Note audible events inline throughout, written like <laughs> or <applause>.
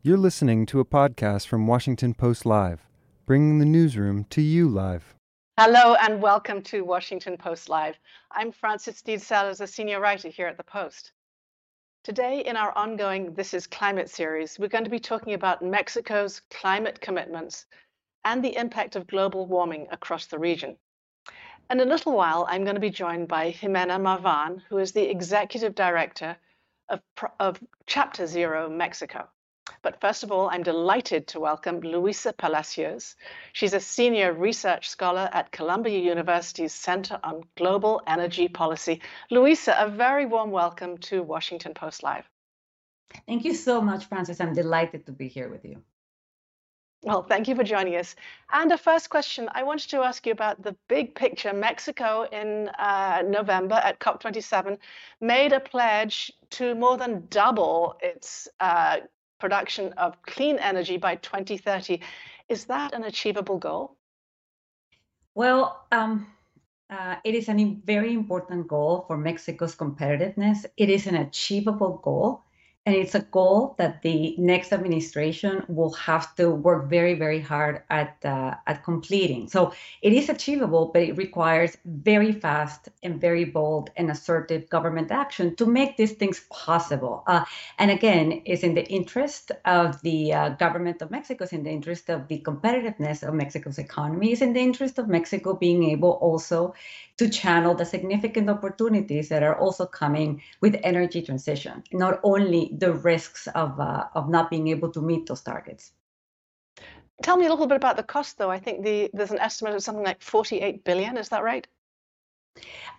You're listening to a podcast from Washington Post Live, bringing the newsroom to you live. Hello and welcome to Washington Post Live. I'm Frances Stead Sellers, a senior writer here at the Post. Today, in our ongoing This is Climate series, we're going to be talking about Mexico's climate commitments and the impact of global warming across the region. In a little while, I'm going to be joined by Jimena Marván, who is the executive director of, of Chapter Zero Mexico. But first of all, I'm delighted to welcome Luisa Palacios. She's a senior research scholar at Columbia University's Center on Global Energy Policy. Luisa, a very warm welcome to Washington Post Live. Thank you so much, Frances. I'm delighted to be here with you. Well, thank you for joining us. And a first question, I wanted to ask you about the big picture. Mexico in uh, November at COP27 made a pledge to more than double its uh, production of clean energy by 2030. Is that an achievable goal? Well, um, uh, it is a very important goal for Mexico's competitiveness. It is an achievable goal. And it's a goal that the next administration will have to work very, very hard at uh, at completing. So it is achievable, but it requires very fast and very bold and assertive government action to make these things possible. Uh, and again, it's in the interest of the uh, government of Mexico, it's in the interest of the competitiveness of Mexico's economy, it's in the interest of Mexico being able also to channel the significant opportunities that are also coming with energy transition, not only the risks of, uh, of not being able to meet those targets. Tell me a little bit about the cost, though. I think the, there's an estimate of something like 48 billion. Is that right?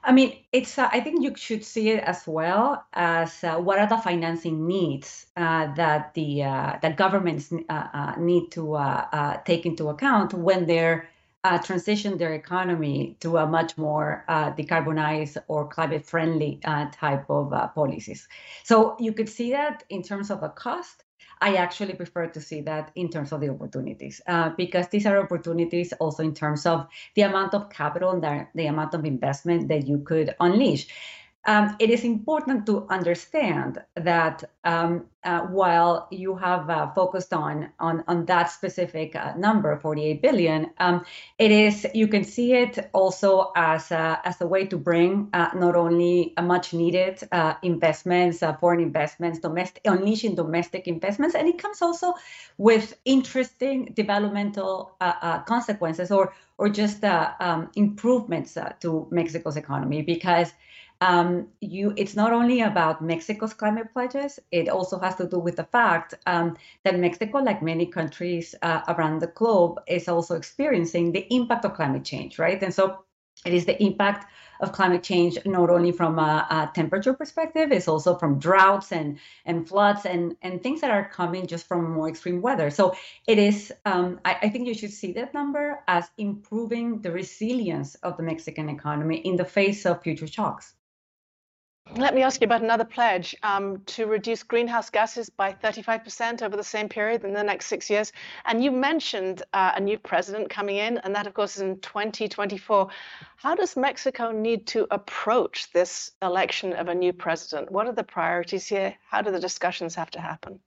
I mean, it's. Uh, I think you should see it as well as uh, what are the financing needs uh, that the uh, that governments uh, uh, need to take into account when they're uh, transition their economy to a much more uh, decarbonized or climate friendly uh, type of uh, policies. So you could see that in terms of a cost. I actually prefer to see that in terms of the opportunities uh, because these are opportunities also in terms of the amount of capital and the, the amount of investment that you could unleash um, it is important to understand that um, uh, while you have uh, focused on, on on that specific uh, number, 48 billion, um, it is you can see it also as a, as a way to bring uh, not only much needed uh, investments, uh, foreign investments, domestic unleashing domestic investments, and it comes also with interesting developmental consequences or or just um, improvements to Mexico's economy because um, you it's not only about Mexico's climate pledges, it also has to do with the fact um, that Mexico, like many countries uh, around the globe, is also experiencing the impact of climate change, right? And so it is the impact of climate change not only from a, a, temperature perspective it's also from droughts and and floods and and things that are coming just from more extreme weather so it is um, I, I, think you should see that number as improving the resilience of the mexican economy in the face of future shocks let me ask you about another pledge um, to reduce greenhouse gases by 35% over the same period in the next six years. And you mentioned uh, a new president coming in, and that, of course, is in 2024. How does Mexico need to approach this election of a new president? What are the priorities here? How do the discussions have to happen?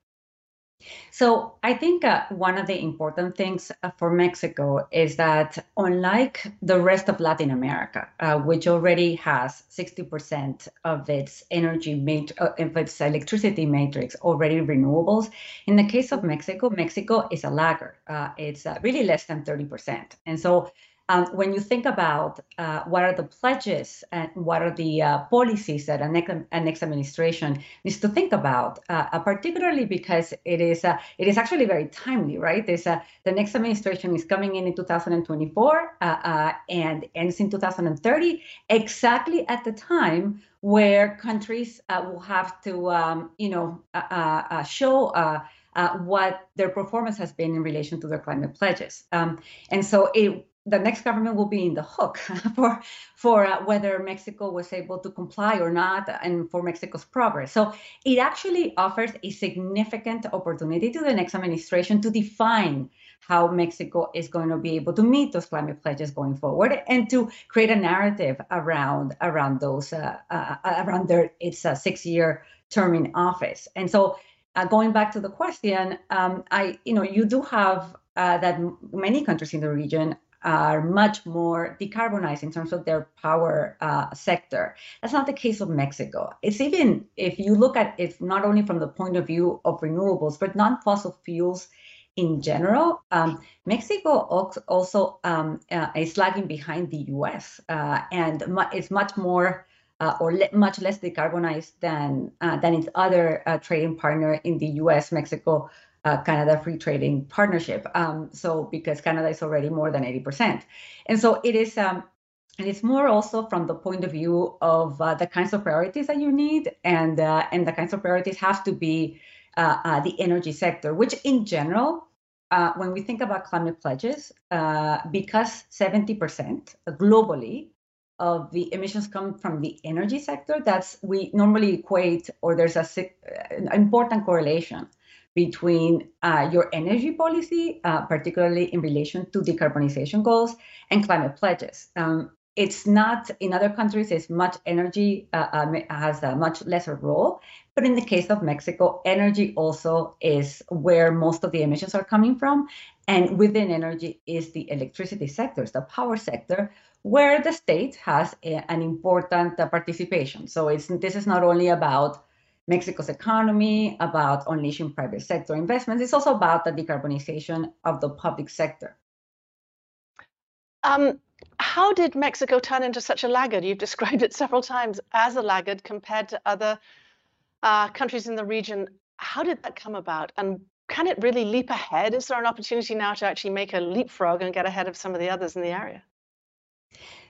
So I think uh, one of the important things uh, for Mexico is that unlike the rest of Latin America, uh, which already has 60% of its energy mat- uh, of its electricity matrix already renewables, in the case of Mexico, Mexico is a lagger. Uh, it's really less than 30%. And so um, when you think about uh, what are the pledges and what are the uh, policies that a next, a next, administration needs to think about, uh, uh particularly because it is uh, it is actually very timely, right? There's, uh, the next administration is coming in in 2024 and ends in 2030, exactly at the time where countries will have to, um, you know, show. What their performance has been in relation to their climate pledges. Um, and so it the next government will be in the hook <laughs> for for uh, whether Mexico was able to comply or not, and for Mexico's progress. So it actually offers a significant opportunity to the next administration to define how Mexico is going to be able to meet those climate pledges going forward, and to create a narrative around around those uh, uh, around their its uh, six year term in office. And so uh, going back to the question, um, I, you know, you do have uh, that many countries in the region are much more decarbonized in terms of their power uh, sector. That's not the case of Mexico. It's even if you look at it not only from the point of view of renewables, but non-fossil fuels in general. Um, Mexico also um, uh, is lagging behind the U.S. Uh, and mu- it's much more uh, or le- much less decarbonized than uh, than its other uh, trading partner in the U.S. Mexico uh, Canada Free Trading Partnership. Um, so because Canada is already more than 80%. And so it is, um, and it's more also from the point of view of uh, the kinds of priorities that you need. And, uh, and the kinds of priorities have to be uh, uh, the energy sector, which in general, uh, when we think about climate pledges, because 70% globally of the emissions come from the energy sector, that's we normally equate, or there's a an important correlation between uh, your energy policy, uh, particularly in relation to decarbonization goals and climate pledges. Um, it's not in other countries. It's much energy uh, um, has a much lesser role, but in the case of Mexico, energy also is where most of the emissions are coming from, and within energy is the electricity sectors, the power sector, where the state has a, an important uh, participation. So it's this is not only about Mexico's economy, about unleashing private sector investments. It's also about the decarbonization of the public sector. Um, how did Mexico turn into such a laggard? You've <laughs> described it several times as a laggard compared to other uh, countries in the region. How did that come about? And can it really leap ahead? Is there an opportunity now to actually make a leapfrog and get ahead of some of the others in the area?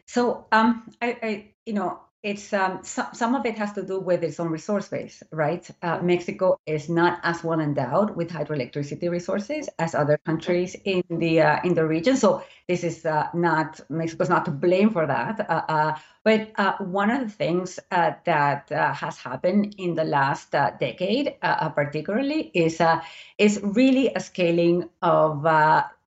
So, um, I, I, you know, it's um, so, some of it has to do with its own resource base, right? Uh, Mexico is not as well endowed with hydroelectricity resources as other countries in the uh, in the region. So this is uh, not Mexico's not to blame for that. Uh, uh, but uh, one of the things that has happened in the last decade, particularly, is is really a scaling of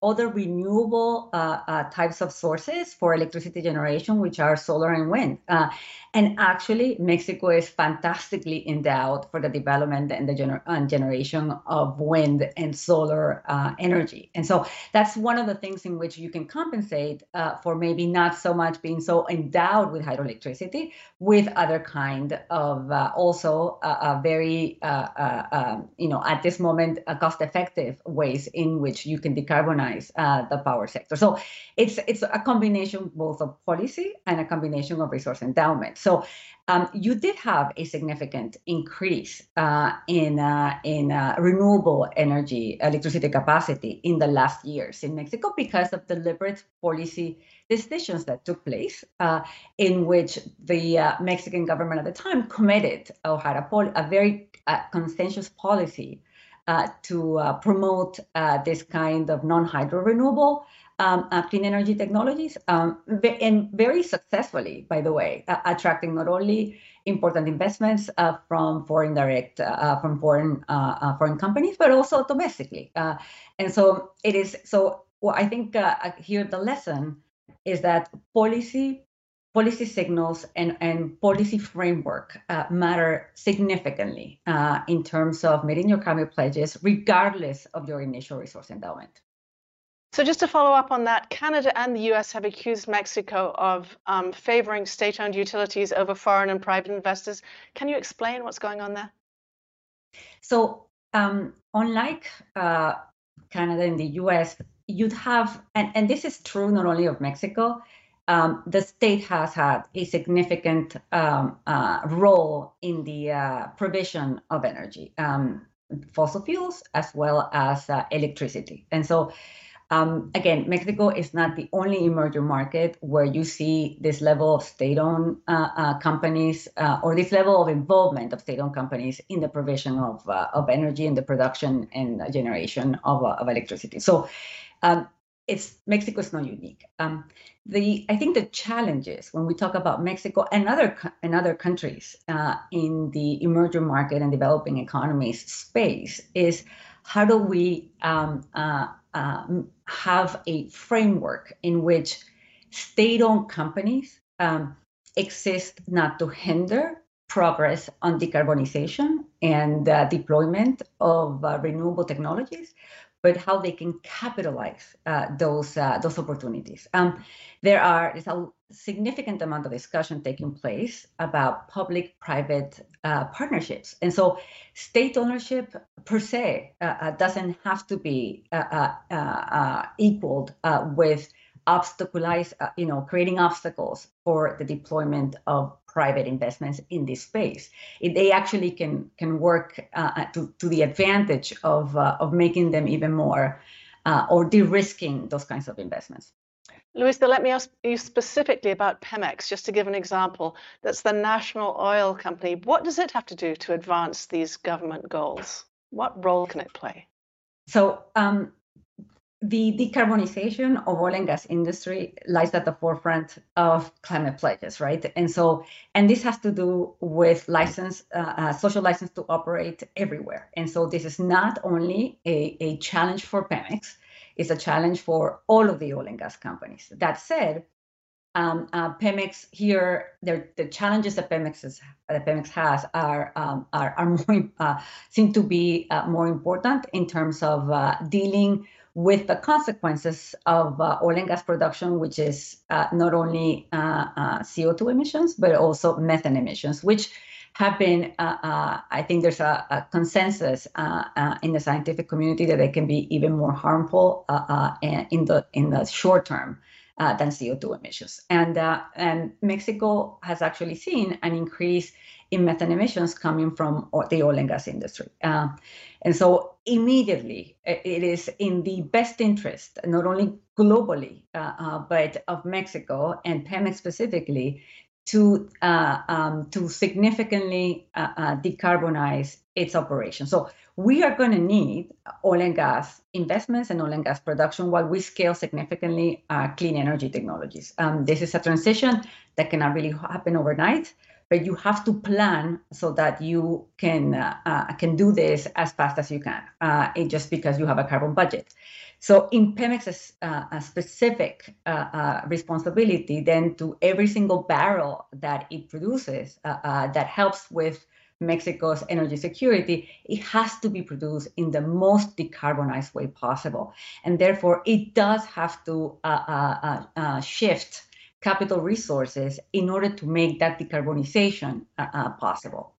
other renewable uh, uh, types of sources for electricity generation, which are solar and wind. Uh, and actually, Mexico is fantastically endowed for the development and the gener- and generation of wind and solar uh, energy. And so that's one of the things in which you can compensate uh, for maybe not so much being so endowed with hydroelectricity, with other kind of uh, also very, um, you know, at this moment, cost-effective ways in which you can decarbonize the power sector. So it's it's a combination both of policy and a combination of resource endowment. So um, you did have a significant increase uh, in uh, in uh, renewable energy electricity capacity in the last years in Mexico because of deliberate policy decisions that took place, uh, in which the uh, Mexican government at the time committed or had a, pol- a very uh, consensus policy to promote this kind of non-hydro renewable um, uh, clean energy technologies, um, and very successfully, by the way, uh, attracting not only important investments uh, from foreign direct, uh, from foreign uh, uh, foreign companies, but also domestically. and so it is. So well, I think here the lesson is that policy policy signals and, and policy framework uh, matter significantly uh, in terms of meeting your climate pledges, regardless of your initial resource endowment. So just to follow up on that, Canada and the US have accused Mexico of um, favoring state-owned utilities over foreign and private investors. Can you explain what's going on there? So um, unlike uh, Canada and the US, you'd have, and, and this is true not only of Mexico, um, the state has had a significant um, uh, role in the uh, provision of energy, um, fossil fuels, as well as uh, electricity. And so um, again, Mexico is not the only emerging market where you see this level of state-owned uh, uh, companies uh, or this level of involvement of state-owned companies in the provision of, of energy and the production and generation of, of electricity. So um, it's Mexico is not unique. Um, the I think the challenges when we talk about Mexico and other and other countries uh, in the emerging market and developing economies space is how do we um, uh, um, have a framework in which state owned companies um, exist not to hinder progress on decarbonization and uh, deployment of uh, renewable technologies, but how they can capitalize uh, those uh, those opportunities. Um, there are there's a significant amount of discussion taking place about public-private uh, partnerships, and so state ownership per se uh, doesn't have to be equaled with obstaculize, uh, you know, creating obstacles for the deployment of private investments in this space. It, they actually can can work uh, to, to the advantage of uh, of making them even more uh, or de-risking those kinds of investments. Luisa, let me ask you specifically about Pemex, just to give an example. That's the national oil company. What does it have to do to advance these government goals? What role can it play? So um, the decarbonization of oil and gas industry lies at the forefront of climate pledges, right? And so, and this has to do with license, uh, uh, social license to operate everywhere. And so, this is not only a, a challenge for Pemex; it's a challenge for all of the oil and gas companies. That said, um, uh, Pemex here, the challenges that Pemex, is, that Pemex has are um, are, are <laughs> more uh, seem to be uh, more important in terms of uh, dealing with the consequences of uh, oil and gas production, which is uh, not only uh, uh CO2 emissions, but also methane emissions, which have been, uh, uh, I think there's a, a consensus in the scientific community that they can be even more harmful in the in the short term than CO2 emissions. And and Mexico has actually seen an increase in methane emissions coming from the oil and gas industry. Uh, and so immediately it is in the best interest, not only globally, uh, uh, but of Mexico and Pemex specifically, to uh, um, to significantly uh, uh, decarbonize its operation. So we are going to need oil and gas investments and oil and gas production while we scale significantly clean energy technologies. Um, this is a transition that cannot really happen overnight but you have to plan so that you can uh, uh, can do this as fast as you can, uh, just because you have a carbon budget. So in Pemex's uh, specific uh, uh, responsibility, then to every single barrel that it produces that helps with Mexico's energy security, it has to be produced in the most decarbonized way possible. And therefore, it does have to shift capital resources in order to make that decarbonization uh, uh, possible.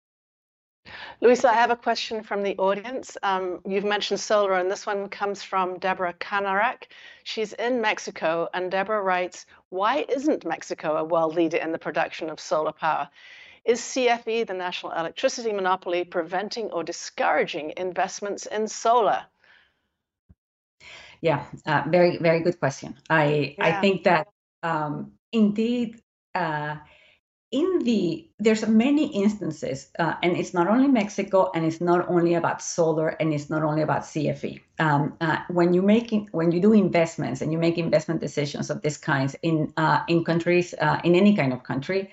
Luisa, I have a question from the audience. Um, you've mentioned solar, and this one comes from Deborah Kanarak. She's in Mexico, and Deborah writes, why isn't Mexico a world leader in the production of solar power? Is CFE, the national electricity monopoly, preventing or discouraging investments in solar? Yeah, uh, very, very good question. I, yeah. I think that um, indeed uh, in the there's many instances uh, and it's not only mexico and it's not only about solar and it's not only about cfe um, uh, when you making when you do investments and you make investment decisions of this kinds in uh, in countries uh, in any kind of country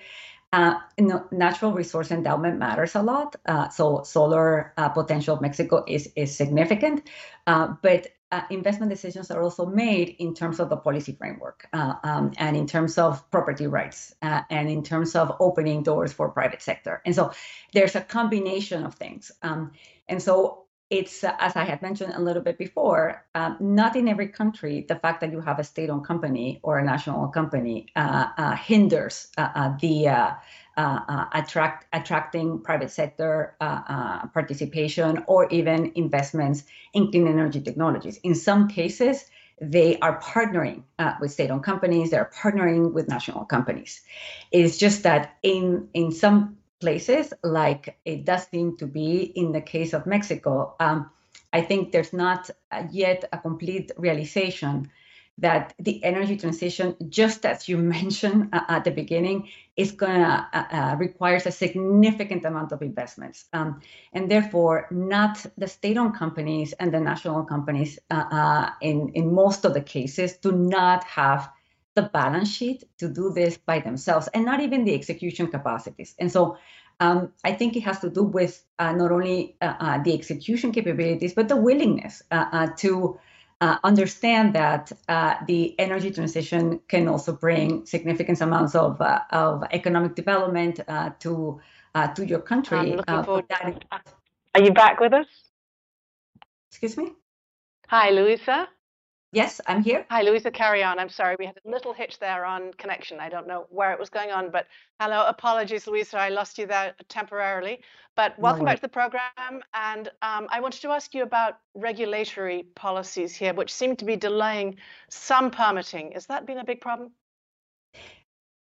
uh, you know, natural resource endowment matters a lot. Uh, so solar uh, potential of Mexico is is significant, uh, but uh, investment decisions are also made in terms of the policy framework uh, um, and in terms of property rights and in terms of opening doors for private sector. And so there's a combination of things. Um, and so it's, uh, as I had mentioned a little bit before, um, not in every country, the fact that you have a state owned company or a national company uh, uh, hinders the uh, uh, attract attracting private sector participation or even investments in clean energy technologies. In some cases, they are partnering uh, with state-owned companies. They're partnering with national companies. It's just that in in some places, like it does seem to be in the case of Mexico, um, I think there's not yet a complete realization that the energy transition, just as you <laughs> mentioned uh, at the beginning, is going to uh, uh, requires a significant amount of investments, um, and therefore not the state-owned companies and the national companies uh, uh, in in most of the cases do not have the balance sheet to do this by themselves, and not even the execution capacities. And so, um, I think it has to do with uh, not only the execution capabilities, but the willingness to uh, understand that uh, the energy transition can also bring significant amounts of, uh, of economic development uh, to to your country. Are you back with us? Excuse me. Hi, Luisa. Yes, I'm here. Hi, Luisa, carry on. I'm sorry, we had a little hitch there on connection. I don't know where it was going on, but hello, apologies, Luisa, I lost you there temporarily. But welcome no back to the program. And um, I wanted to ask you about regulatory policies here, which seem to be delaying some permitting. Has that been a big problem?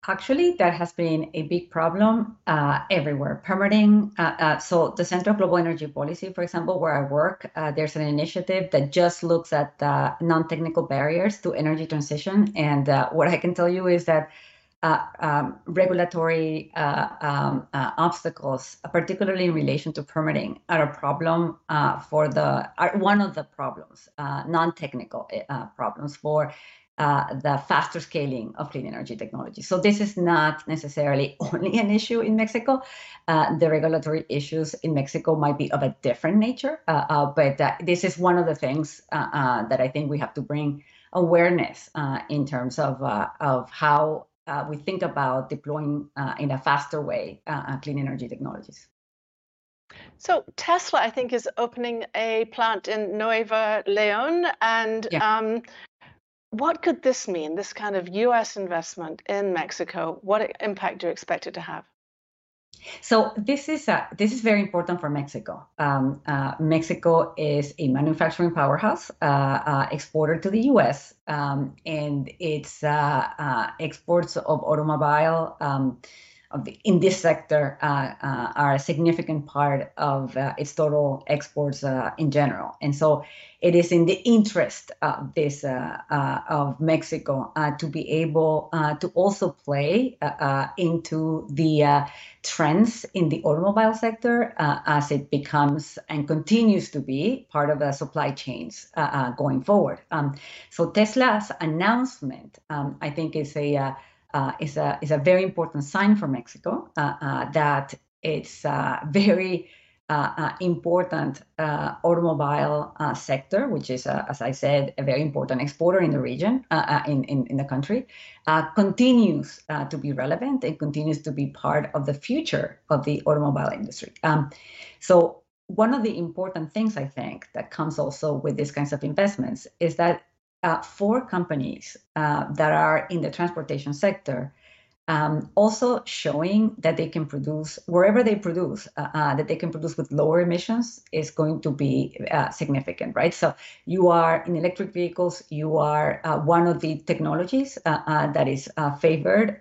Actually, that has been a big problem uh, everywhere. Permitting. Uh, uh, so, the Center of Global Energy Policy, for example, where I work, uh, there's an initiative that just looks at non-technical barriers to energy transition. And uh, what I can tell you is that uh, um, regulatory um, obstacles, particularly in relation to permitting, are a problem for the are one of the problems, non-technical problems for uh, the faster scaling of clean energy technology. So this is not necessarily <laughs> only an issue in Mexico. Uh, the regulatory issues in Mexico might be of a different nature, uh, uh but uh, this is one of the things that I think we have to bring awareness in terms of of how we think about deploying in a faster way clean energy technologies. So Tesla, I think, is opening a plant in Nuevo León, and yeah. um, what could this mean, this kind of US investment in Mexico? What impact do you expect it to have? So this is uh, this is very important for Mexico. Um, uh, Mexico is a manufacturing powerhouse, uh, uh exporter to the U.S., um, and its uh, uh, exports of automobile um, the, in this sector uh, uh, are a significant part of uh, its total exports uh, in general. And so it is in the interest of this uh, uh, of Mexico to be able to also play into the trends in the automobile sector as it becomes and continues to be part of the supply chains going forward. Um, so Tesla's announcement, um, I think, is a uh, is a is a very important sign for Mexico uh, uh, that it's uh, a <laughs> very uh, uh, important automobile sector, which is, as I said, a very important exporter in the region, in, in, in the country, continues to be relevant and continues to be part of the future of the automobile industry. Um, so one of the important things I think that comes also with these kinds of investments is that uh, for companies uh, that are in the transportation sector um, also showing that they can produce wherever they produce uh, uh, that they can produce with lower emissions is going to be uh, significant right? So you are in electric vehicles you are uh, one of the technologies uh, uh, that is favored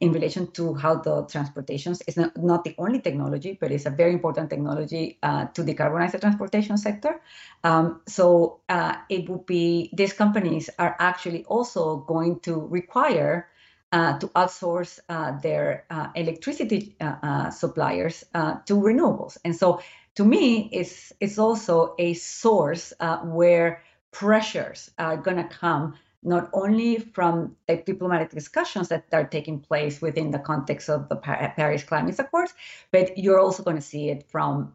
in relation to how the transportations is not, not the only technology but it's a very important technology to decarbonize the transportation sector. Um, so it would be these companies are actually also going to require uh, to outsource uh, their uh, electricity uh, uh, suppliers to renewables. And so, to me, it's it's also a source where pressures are going to come not only from the diplomatic discussions that are taking place within the context of the Paris Climate Accords, but you're also going to see it from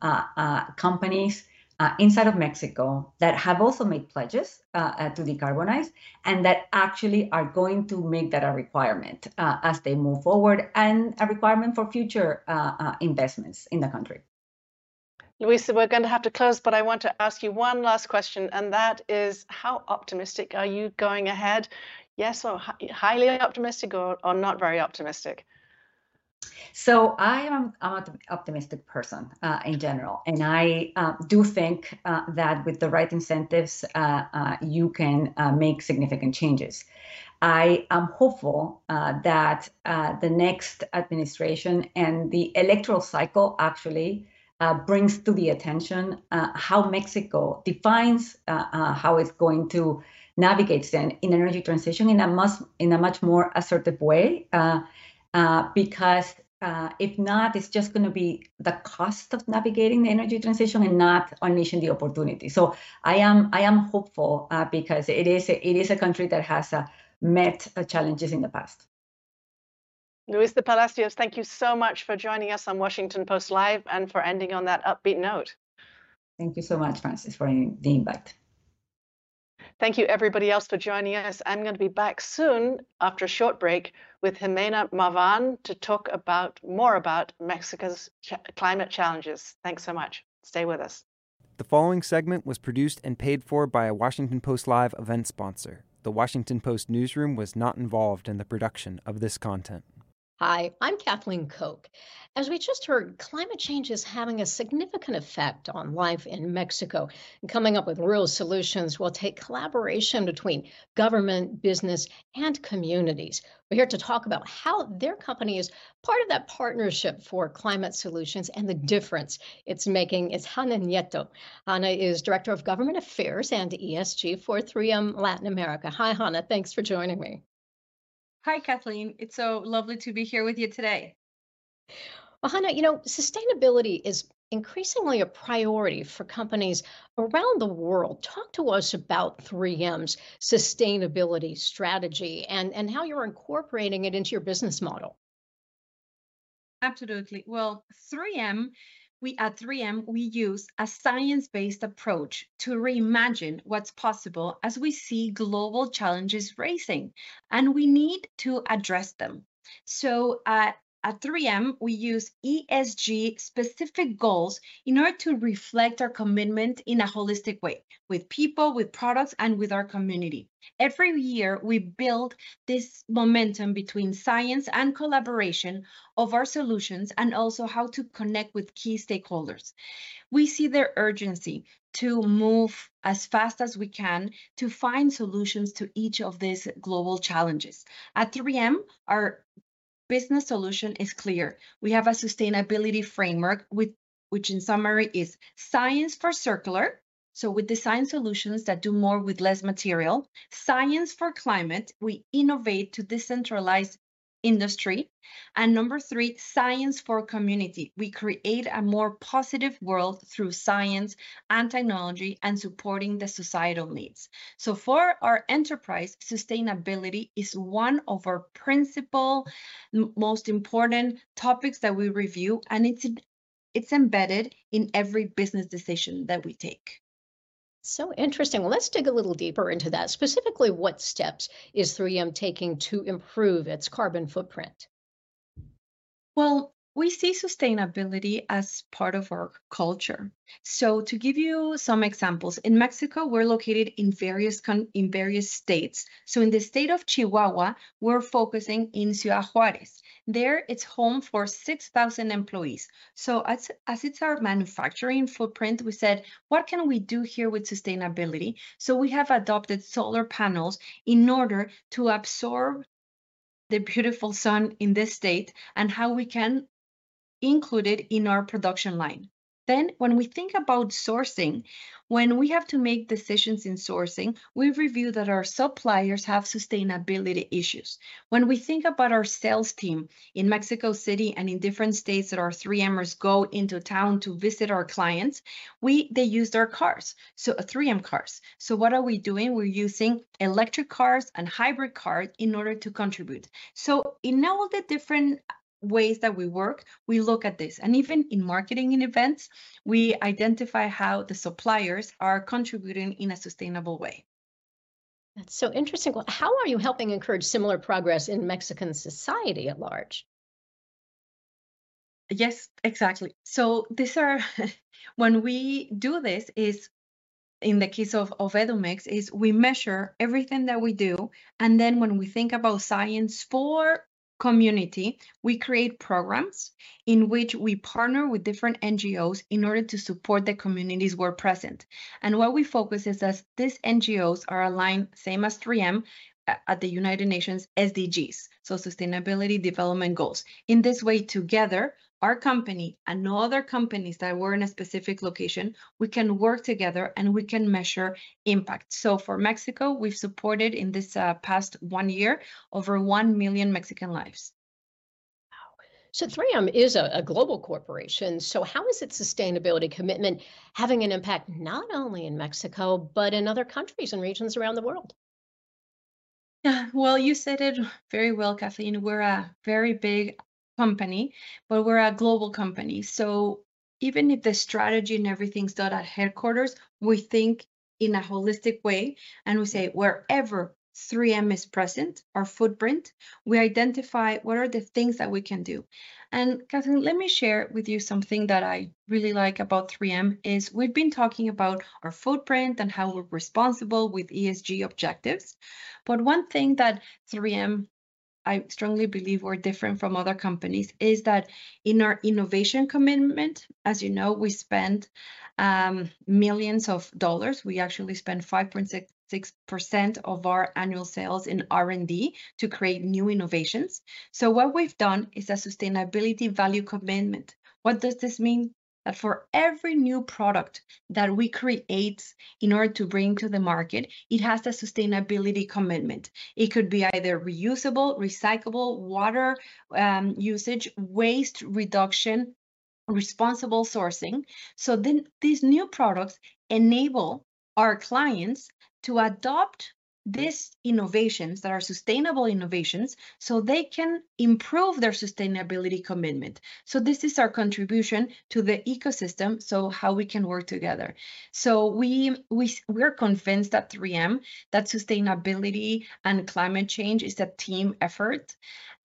companies uh, inside of Mexico that have also made pledges uh, uh, to decarbonize and that actually are going to make that a requirement uh, as they move forward and a requirement for future uh, uh, investments in the country. Luisa, we're going to have to close, but I want to ask you one last question, and that is how optimistic are you going ahead? Yes, or highly optimistic, or, or not very optimistic? So I am I'm an optimistic person uh, in general, and I uh, do think uh, that with the right incentives, uh, uh, you can uh, make significant changes. I am hopeful that the next administration and the electoral cycle actually brings to the attention how Mexico defines how it's going to navigate in, in energy transition in a much in a much more assertive way. Uh, because uh, if not, it's just going to be the cost of navigating the energy transition and not unleashing the opportunity. So I am I am hopeful uh, because it is a, it is a country that has uh, met uh, challenges in the past. Luisa Palacios, thank you so much for joining us on Washington Post Live and for ending on that upbeat note. Thank you so much, Frances, for the invite. Thank you, everybody else, for joining us. I'm going to be back soon after a short break with Jimena Marván to talk about more about Mexico's ch- climate challenges. Thanks so much. Stay with us. The following segment was produced and paid for by a Washington Post Live event sponsor. The Washington Post newsroom was not involved in the production of this content. Hi, I'm Kathleen Koch. As we just heard, climate change is having a significant effect on life in Mexico. And coming up with real solutions will take collaboration between government, business, and communities. We're here to talk about how their company is part of that partnership for climate solutions and the difference it's making. It's Hanna Nieto. Hanna is Director of Government Affairs and ESG for 3M Latin America. Hi, Hanna. Thanks for joining me. Hi, Kathleen. It's so lovely to be here with you today. Well, Hanna, you know, sustainability is increasingly a priority for companies around the world. Talk to us about 3M's sustainability strategy and, and how you're incorporating it into your business model. Absolutely. Well, 3M we at 3M, we use a science-based approach to reimagine what's possible as we see global challenges raising, and we need to address them. So uh, at 3M, we use ESG specific goals in order to reflect our commitment in a holistic way with people, with products, and with our community. Every year, we build this momentum between science and collaboration of our solutions and also how to connect with key stakeholders. We see their urgency to move as fast as we can to find solutions to each of these global challenges. At 3M, our business solution is clear. We have a sustainability framework with which in summary is science for circular. So we design solutions that do more with less material. Science for climate, we innovate to decentralize industry. And number three, science for community. We create a more positive world through science and technology and supporting the societal needs. So for our enterprise, sustainability is one of our principal, most important topics that we review, and it's it's embedded in every business decision that we take. So interesting. Well, let's dig a little deeper into that. Specifically, what steps is 3M taking to improve its carbon footprint? Well, we see sustainability as part of our culture. So to give you some examples, in Mexico, we're located in various in various states. So in the state of Chihuahua, we're focusing in Ciudad Juarez. There, it's home for 6,000 employees. So as, as it's our manufacturing footprint, we said, what can we do here with sustainability? So we have adopted solar panels in order to absorb the beautiful sun in this state and how we can include it in our production line. Then, when we think about sourcing, when we have to make decisions in sourcing, we review that our suppliers have sustainability issues. When we think about our sales team in Mexico City and in different states that our 3Mers go into town to visit our clients, we they use their cars, so uh, 3M cars. So what are we doing? We're using electric cars and hybrid cars in order to contribute. So in all the different ways that we work, we look at this. And even in marketing and events, we identify how the suppliers are contributing in a sustainable way. That's so interesting. Well, how are you helping encourage similar progress in Mexican society at large? Yes, exactly. So these are <laughs> when we do this is in the case of, of Edumex is we measure everything that we do. And then when we think about science for community, we create programs in which we partner with different NGOs in order to support the communities we're present. And what we focus is that these NGOs are aligned, same as 3M, at the United Nations SDGs, so Sustainability Development Goals. In this way, together, our company and no other companies that were in a specific location, we can work together and we can measure impact. So for Mexico, we've supported in this uh, past one year over 1 million Mexican lives. So 3M is a, a, global corporation. So how is its sustainability commitment having an impact not only in Mexico, but in other countries and regions around the world? Yeah, well, you said it very well, Kathleen. We're a very big company, but we're a global company. So even if the strategy and everything's done at headquarters, we think in a holistic way and we say wherever 3M is present, our footprint, we identify what are the things that we can do. And Kathleen, let me share with you something that I really like about 3M is we've been talking about our footprint and how we're responsible with ESG objectives. But one thing that 3M I strongly believe we're different from other companies is that in our innovation commitment, as you know, we spend um, millions of dollars. We actually spend 5.6 6% of our annual sales in R&D to create new innovations. So what we've done is a sustainability value commitment. What does this mean? That for every new product that we create in order to bring to the market, it has a sustainability commitment. It could be either reusable, recyclable, water um, usage, waste reduction, responsible sourcing. So then these new products enable our clients to adopt these innovations that are sustainable innovations so they can improve their sustainability commitment. So this is our contribution to the ecosystem so how we can work together. So we we we're convinced at 3m that sustainability and climate change is a team effort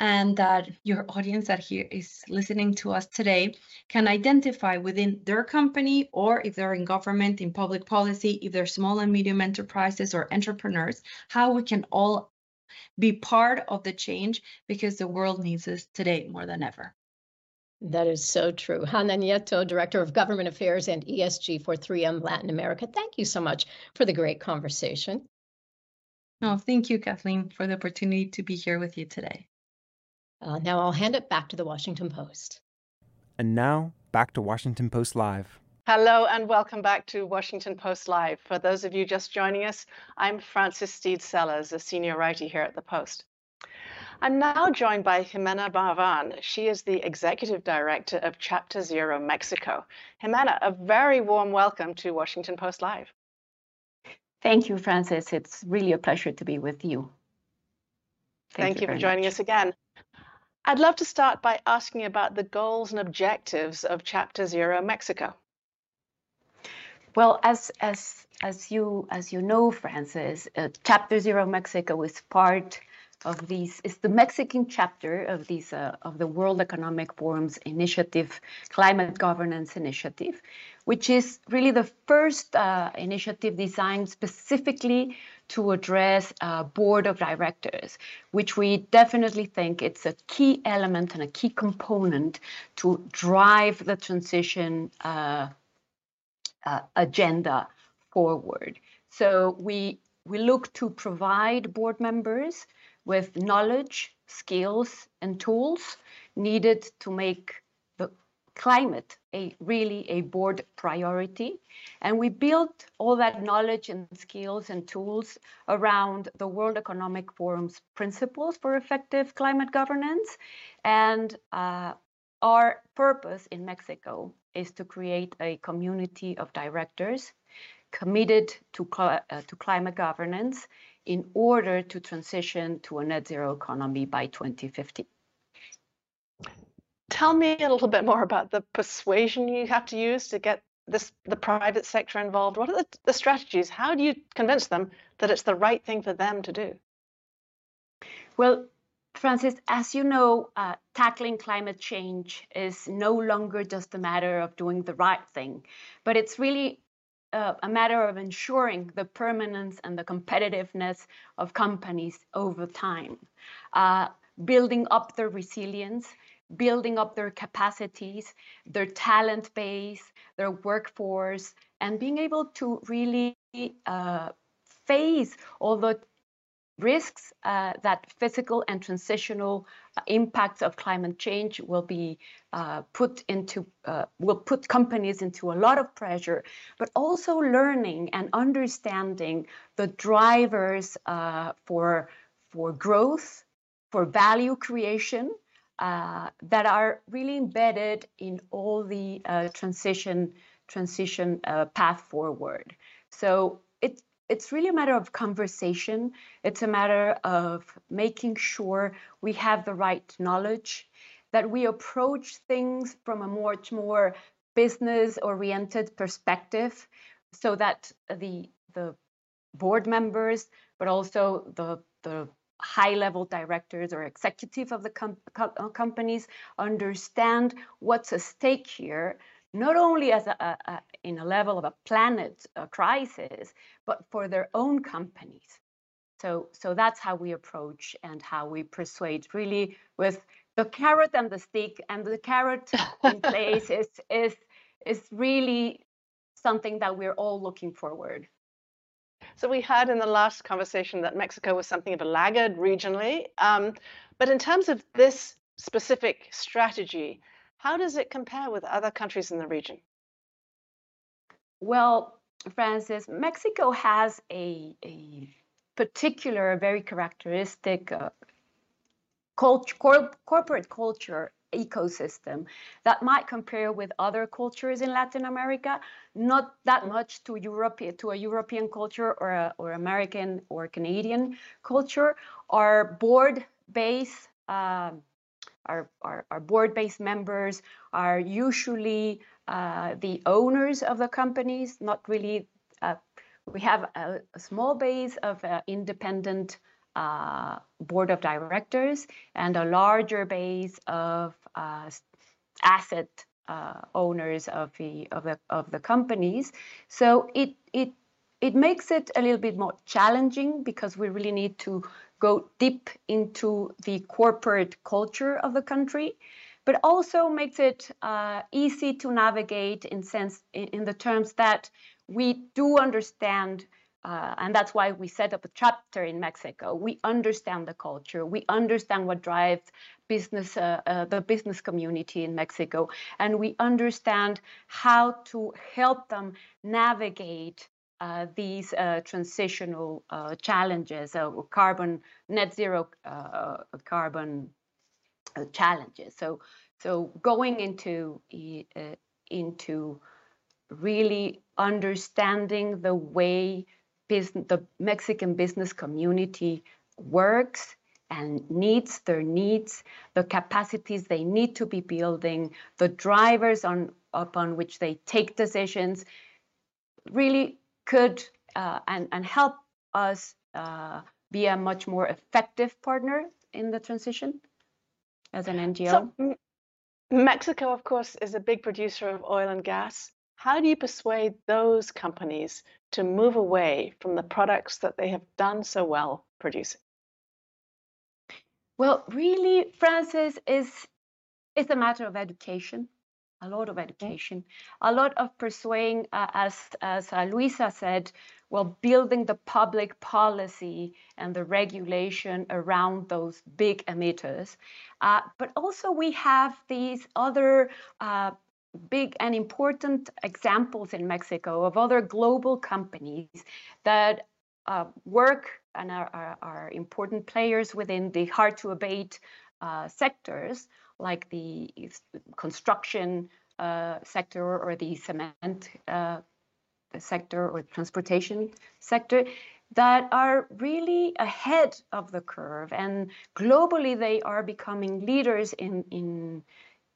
and that your audience that here is listening to us today can identify within their company or if they're in government in public policy if they're small and medium enterprises or entrepreneurs how we can all be part of the change because the world needs us today more than ever that is so true. Hanna Nieto, Director of Government Affairs and ESG for 3M Latin America. Thank you so much for the great conversation. No, thank you, Kathleen, for the opportunity to be here with you today. Uh, now I'll hand it back to the Washington Post. And now back to Washington Post Live. Hello and welcome back to Washington Post Live. For those of you just joining us, I'm Frances Stead Sellers, a senior writer here at the Post. I'm now joined by Jimena Marván. She is the executive director of Chapter Zero Mexico. Jimena, a very warm welcome to Washington Post Live. Thank you, Frances. It's really a pleasure to be with you. Thank, Thank you, you for joining much. us again. I'd love to start by asking about the goals and objectives of Chapter Zero Mexico. Well, as as as you as you know, Frances, uh, Chapter Zero Mexico is part of these is the Mexican chapter of these uh, of the World Economic Forum's initiative, Climate Governance Initiative, which is really the first uh, initiative designed specifically to address a board of directors, which we definitely think it's a key element and a key component to drive the transition uh, uh, agenda forward. So we we look to provide board members with knowledge, skills, and tools needed to make climate a really a board priority. And we built all that knowledge and skills and tools around the world economic forum's principles for effective climate governance. And uh, our purpose in mexico is to create a community of directors committed to, uh, to climate governance in order to transition to a net zero economy by 2050 tell me a little bit more about the persuasion you have to use to get this the private sector involved. What are the, the strategies? How do you convince them that it's the right thing for them to do? Well, Frances, as you know, uh, tackling climate change is no longer just a matter of doing the right thing, but it's really uh, a matter of ensuring the permanence and the competitiveness of companies over time, uh, building up their resilience building up their capacities, their talent base, their workforce, and being able to really uh, face all the risks uh, that physical and transitional uh, impacts of climate change will be uh, put into uh, will put companies into a lot of pressure but also learning and understanding the drivers uh, for for growth for value creation uh, that are really embedded in all the uh, transition transition uh, path forward. So it it's really a matter of conversation. It's a matter of making sure we have the right knowledge, that we approach things from a much more business oriented perspective, so that the the board members, but also the, the high level directors or executive of the com com uh, companies understand what's at stake here, not only as a, a, a in a level of a planet a crisis, but for their own companies. So, so that's how we approach and how we persuade really with the carrot and the stick and the carrot in <laughs> place is, is, is really something that we're all looking forward. So we heard in the last conversation that Mexico was something of a laggard regionally. Um, but in terms of this specific strategy, how does it compare with other countries in the region? Well, Frances, Mexico has a, a particular, very characteristic uh, cor- corporate culture ecosystem that might compare with other cultures in Latin America, not that much to Europe to a European culture or a, or American or Canadian culture. Our board base, um, our, our, our board based members are usually uh, the owners of the companies, not really. Uh, we have a, a, small base of uh, independent uh, board of directors and a larger base of uh, asset uh, owners of the of the of the companies. So it it it makes it a little bit more challenging because we really need to go deep into the corporate culture of the country but also makes it uh, easy to navigate in sense in, in, the terms that we do understand uh, and that's why we set up a chapter in Mexico. We understand the culture. We understand what drives business, uh, uh, the business community in Mexico, and we understand how to help them navigate uh, these uh, transitional uh, challenges, carbon net zero carbon challenges. So, so going into into really understanding the way the Mexican business community works and needs their needs, the capacities they need to be building, the drivers on upon which they take decisions, really could uh, and and help us uh, be a much more effective partner in the transition as an NGO. So, Mexico, of course, is a big producer of oil and gas. How do you persuade those companies to move away from the products that they have done so well producing? Well, really, Frances, is it's a matter of education, a lot of education, a lot of persuading, uh, as as uh, Luisa said, well, building the public policy and the regulation around those big emitters. Uh, but also, we have these other uh, big and important examples in Mexico of other global companies that uh, work and are, are, are, important players within the hard to abate uh, sectors like the construction uh, sector or the cement uh, sector or transportation sector that are really ahead of the curve. And globally they are becoming leaders in in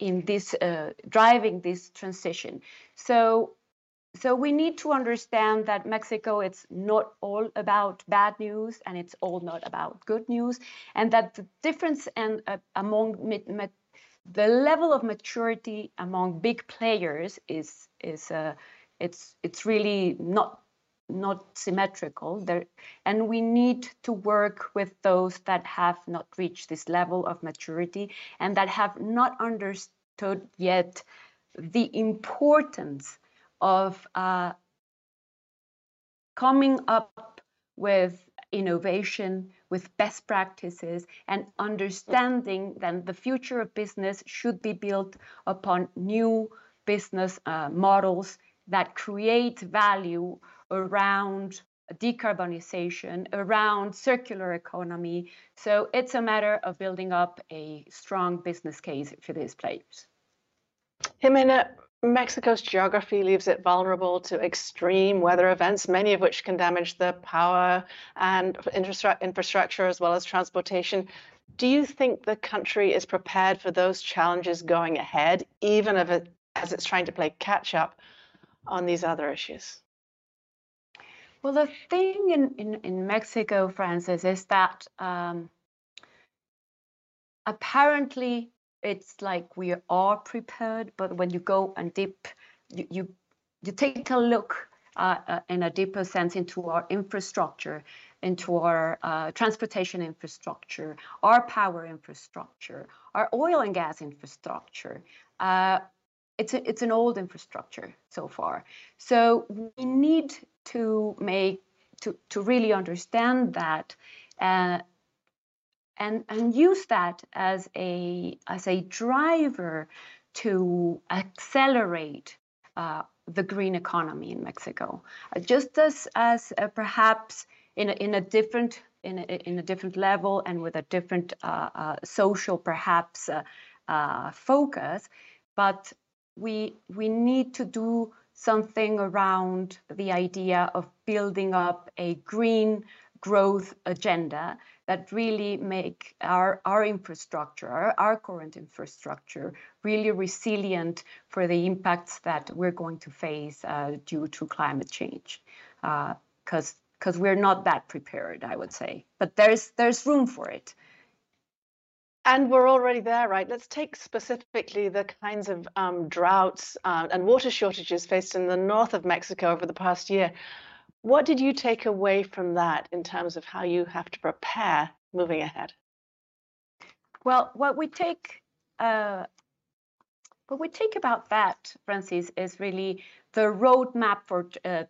in this uh, driving this transition. So so we need to understand that Mexico it's not all about bad news and it's all not about good news and that the difference and uh, among the level of maturity among big players is is uh, it's it's really not not symmetrical. There and we need to work with those that have not reached this level of maturity and that have not understood yet the importance of uh, coming up with innovation with best practices and understanding that the future of business should be built upon new business uh, models that create value around decarbonization, around circular economy. So it's a matter of building up a strong business case for these players. Jimena, Mexico's geography leaves it vulnerable to extreme weather events, many of which can damage the power and infrastructure as well as transportation. Do you think the country is prepared for those challenges going ahead, even if it, as it's trying to play catch up on these other issues? Well, the thing in, in, in Mexico, Frances, is that um, apparently it's like we are prepared, but when you go and deep, you, you, you take a look uh, uh, in a deeper sense into our infrastructure, into our uh, transportation infrastructure, our power infrastructure, our oil and gas infrastructure. Uh, it's, a, it's an old infrastructure so far. So we need to make to, to really understand that uh, and, and use that as a, as a driver to accelerate uh, the green economy in Mexico, uh, just as as uh, perhaps in a, in a different in a, in a different level and with a different uh, uh social perhaps focus, but we we need to do something around the idea of building up a green growth agenda that really make our, our infrastructure, our, our current infrastructure, really resilient for the impacts that we're going to face uh, due to climate change. Because uh, because we're not that prepared, I would say. But there's there's room for it. And we're already there, right? Let's take specifically the kinds of um, droughts uh, and water shortages faced in the north of Mexico over the past year. What did you take away from that in terms of how you have to prepare moving ahead? Well, what we take, uh, what we take about that, Frances, is really the roadmap for uh,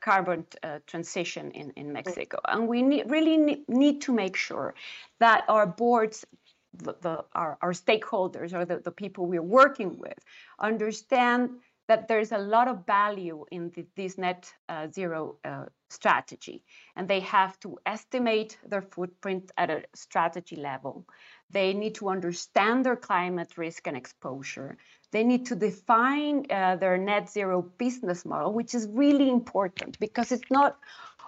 carbon uh, transition in, in Mexico. And we need, really need, need to make sure that our boards the, the, our, our stakeholders or the, the people we're working with understand that there's a lot of value in the, this net uh, zero uh, strategy. And they have to estimate their footprint at a strategy level. They need to understand their climate risk and exposure. They need to define uh, their net zero business model, which is really important because it's not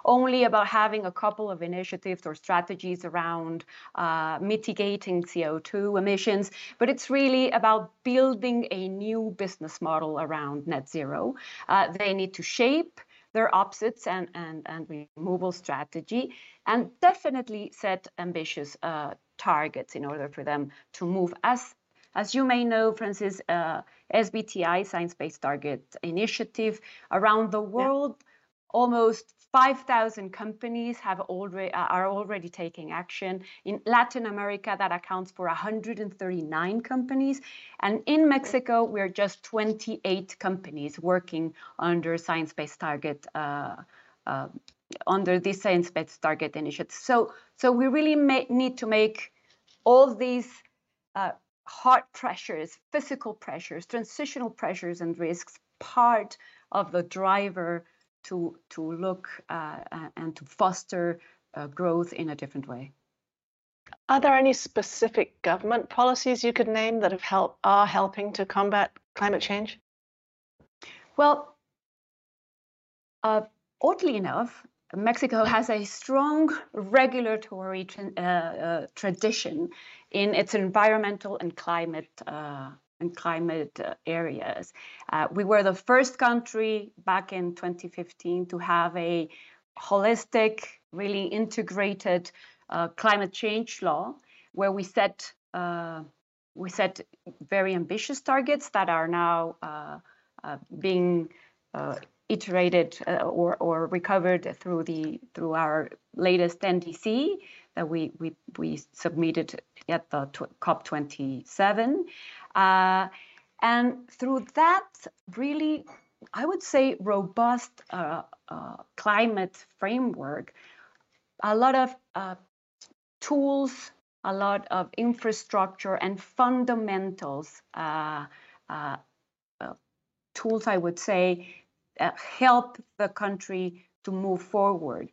only about having a couple of initiatives or strategies around uh, mitigating CO2 emissions, but it's really about building a new business model around net zero. Uh, they need to shape their offsets and, and, and removal strategy and definitely set ambitious uh, targets in order for them to move as as you may know, Frances, uh, SBTI, Science Based Target Initiative, around the world, yeah. almost 5,000 companies have already are already taking action. In Latin America, that accounts for 139 companies, and in Mexico, we're just 28 companies working under science-based target uh, uh, under this science-based target initiative. So, so we really may, need to make all these uh, hard pressures, physical pressures, transitional pressures, and risks part of the driver to to look uh, and to foster uh, growth in a different way. Are there any specific government policies you could name that have help are helping to combat climate change? Well, uh, oddly enough, Mexico has a strong regulatory tra uh, uh, tradition in its environmental and climate uh, and climate uh, areas. Uh, we were the first country back in 2015 to have a holistic, really integrated uh, climate change law, where we set we set very ambitious targets that are now being iterated or, or recovered through the through our latest NDC that we we, we submitted at the COP27. Uh, and through that, really, I would say, robust uh, uh, climate framework, a lot of uh, tools, a lot of infrastructure, and fundamentals uh, uh, tools, I would say, help the country to move forward.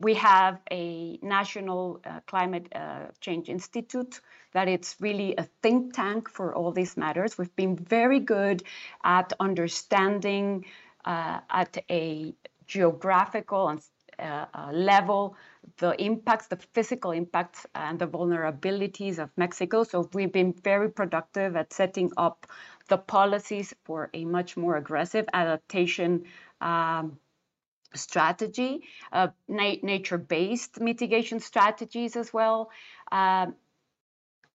We have a national uh, climate uh, change institute that it's really a think tank for all these matters. We've been very good at understanding uh, at a geographical and uh, uh, level the impacts the physical impacts and the vulnerabilities of mexico so we've been very productive at setting up the policies for a much more aggressive adaptation um, strategy, uh, na- nature-based mitigation strategies as well. Um,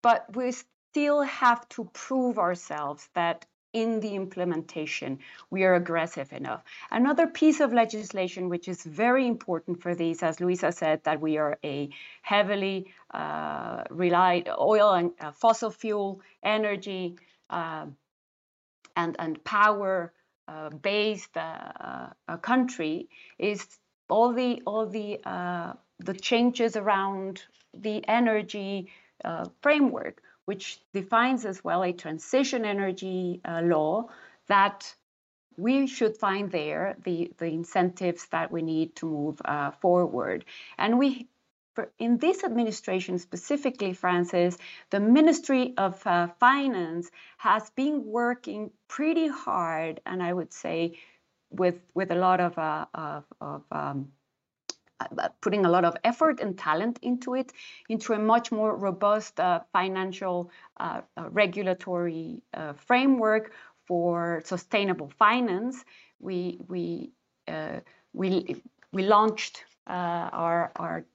but we still have to prove ourselves that in the implementation, we are aggressive enough. Another piece of legislation which is very important for these, as Luisa said, that we are a heavily uh, relied oil and uh, fossil fuel energy uh, and and power uh, based uh, uh, country is all the all the the changes around the energy framework which defines as well a transition energy uh, law that we should find there the, the incentives that we need to move uh, forward. And we, in this administration specifically, Frances, the Ministry of uh, Finance has been working pretty hard, and I would say with with a lot of uh, of, of um, putting a lot of effort and talent into it, into a much more robust uh, financial uh, uh regulatory uh, framework for sustainable finance. We we uh, we we launched our our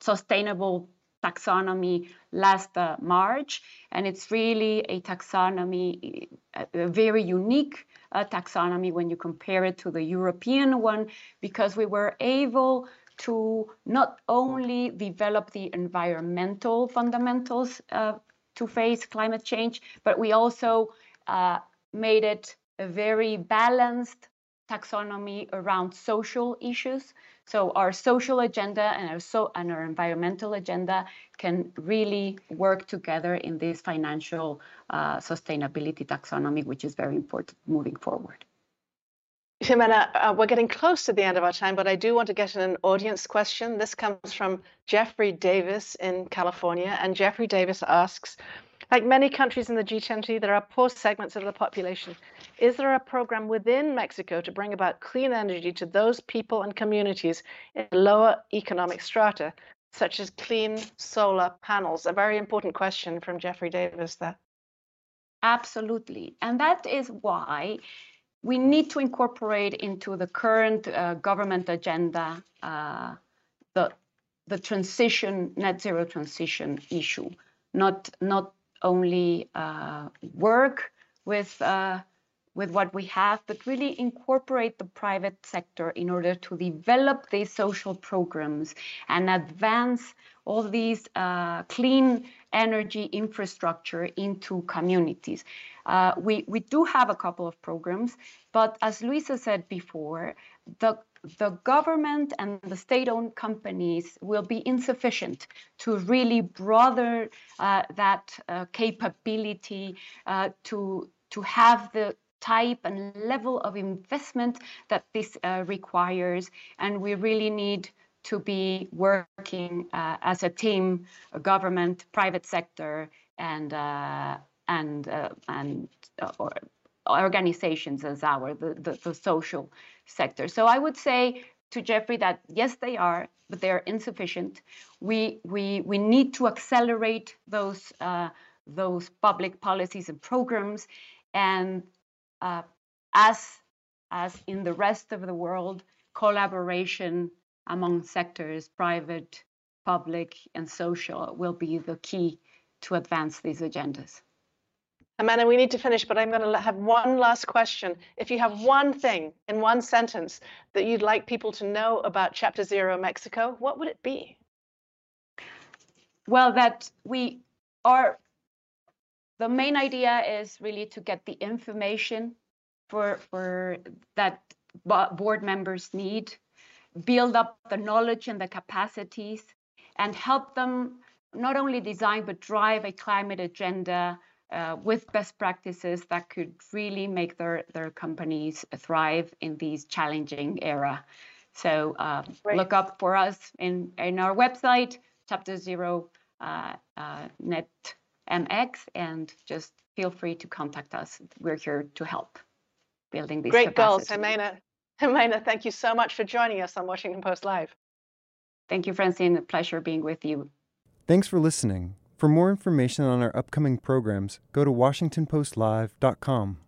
sustainable taxonomy last March, and it's really a taxonomy, a very unique taxonomy when you compare it to the European one, because we were able to not only develop the environmental fundamentals uh, to face climate change, but we also uh, made it a very balanced taxonomy around social issues. So our social agenda and our, so, and our environmental agenda can really work together in this financial uh, sustainability taxonomy, which is very important moving forward. Jimena, uh, we're getting close to the end of our time, but I do want to get an audience question. This comes from Jeffrey Davis in California, and Jeffrey Davis asks, like many countries in the G20, there are poor segments of the population. Is there a program within Mexico to bring about clean energy to those people and communities in lower economic strata, such as clean solar panels? A very important question from Jeffrey Davis there. Absolutely. And that is why we need to incorporate into the current uh, government agenda uh, the the transition net zero transition issue. Not not only uh, work with uh, with what we have but really incorporate the private sector in order to develop these social programs and advance all these uh, clean energy infrastructure into communities. Uh, we, we do have a couple of programs, but as Luisa said before, the the government and the state-owned companies will be insufficient to really broaden uh, that uh, capability uh, to to have the type and level of investment that this uh, requires, and we really need to be working uh, as a team, a government, private sector, and and uh, and uh, organizations as our the, the, the social sector. So I would say to Jeffrey that yes, they are, but they are insufficient. We we we need to accelerate those uh, those public policies and programs, and uh, as as in the rest of the world, collaboration among sectors, private, public, and social, will be the key to advance these agendas. Amanda, we need to finish, but I'm going to have one last question. If you have one thing in one sentence that you'd like people to know about Chapter Zero Mexico, what would it be? Well, that we are, the main idea is really to get the information for, for that board members need, build up the knowledge and the capacities, and help them not only design but drive a climate agenda uh, with best practices that could really make their, their companies thrive in these challenging era. So uh, look up for us in, in our website, Chapter Zero uh, uh, Net MX, and just feel free to contact us. We're here to help building these. Great goals, Jimena. <laughs> Jimena, thank you so much for joining us on Washington Post Live. Thank you, Francine. A pleasure being with you. Thanks for listening. For more information on our upcoming programs, go to WashingtonPostLive.com.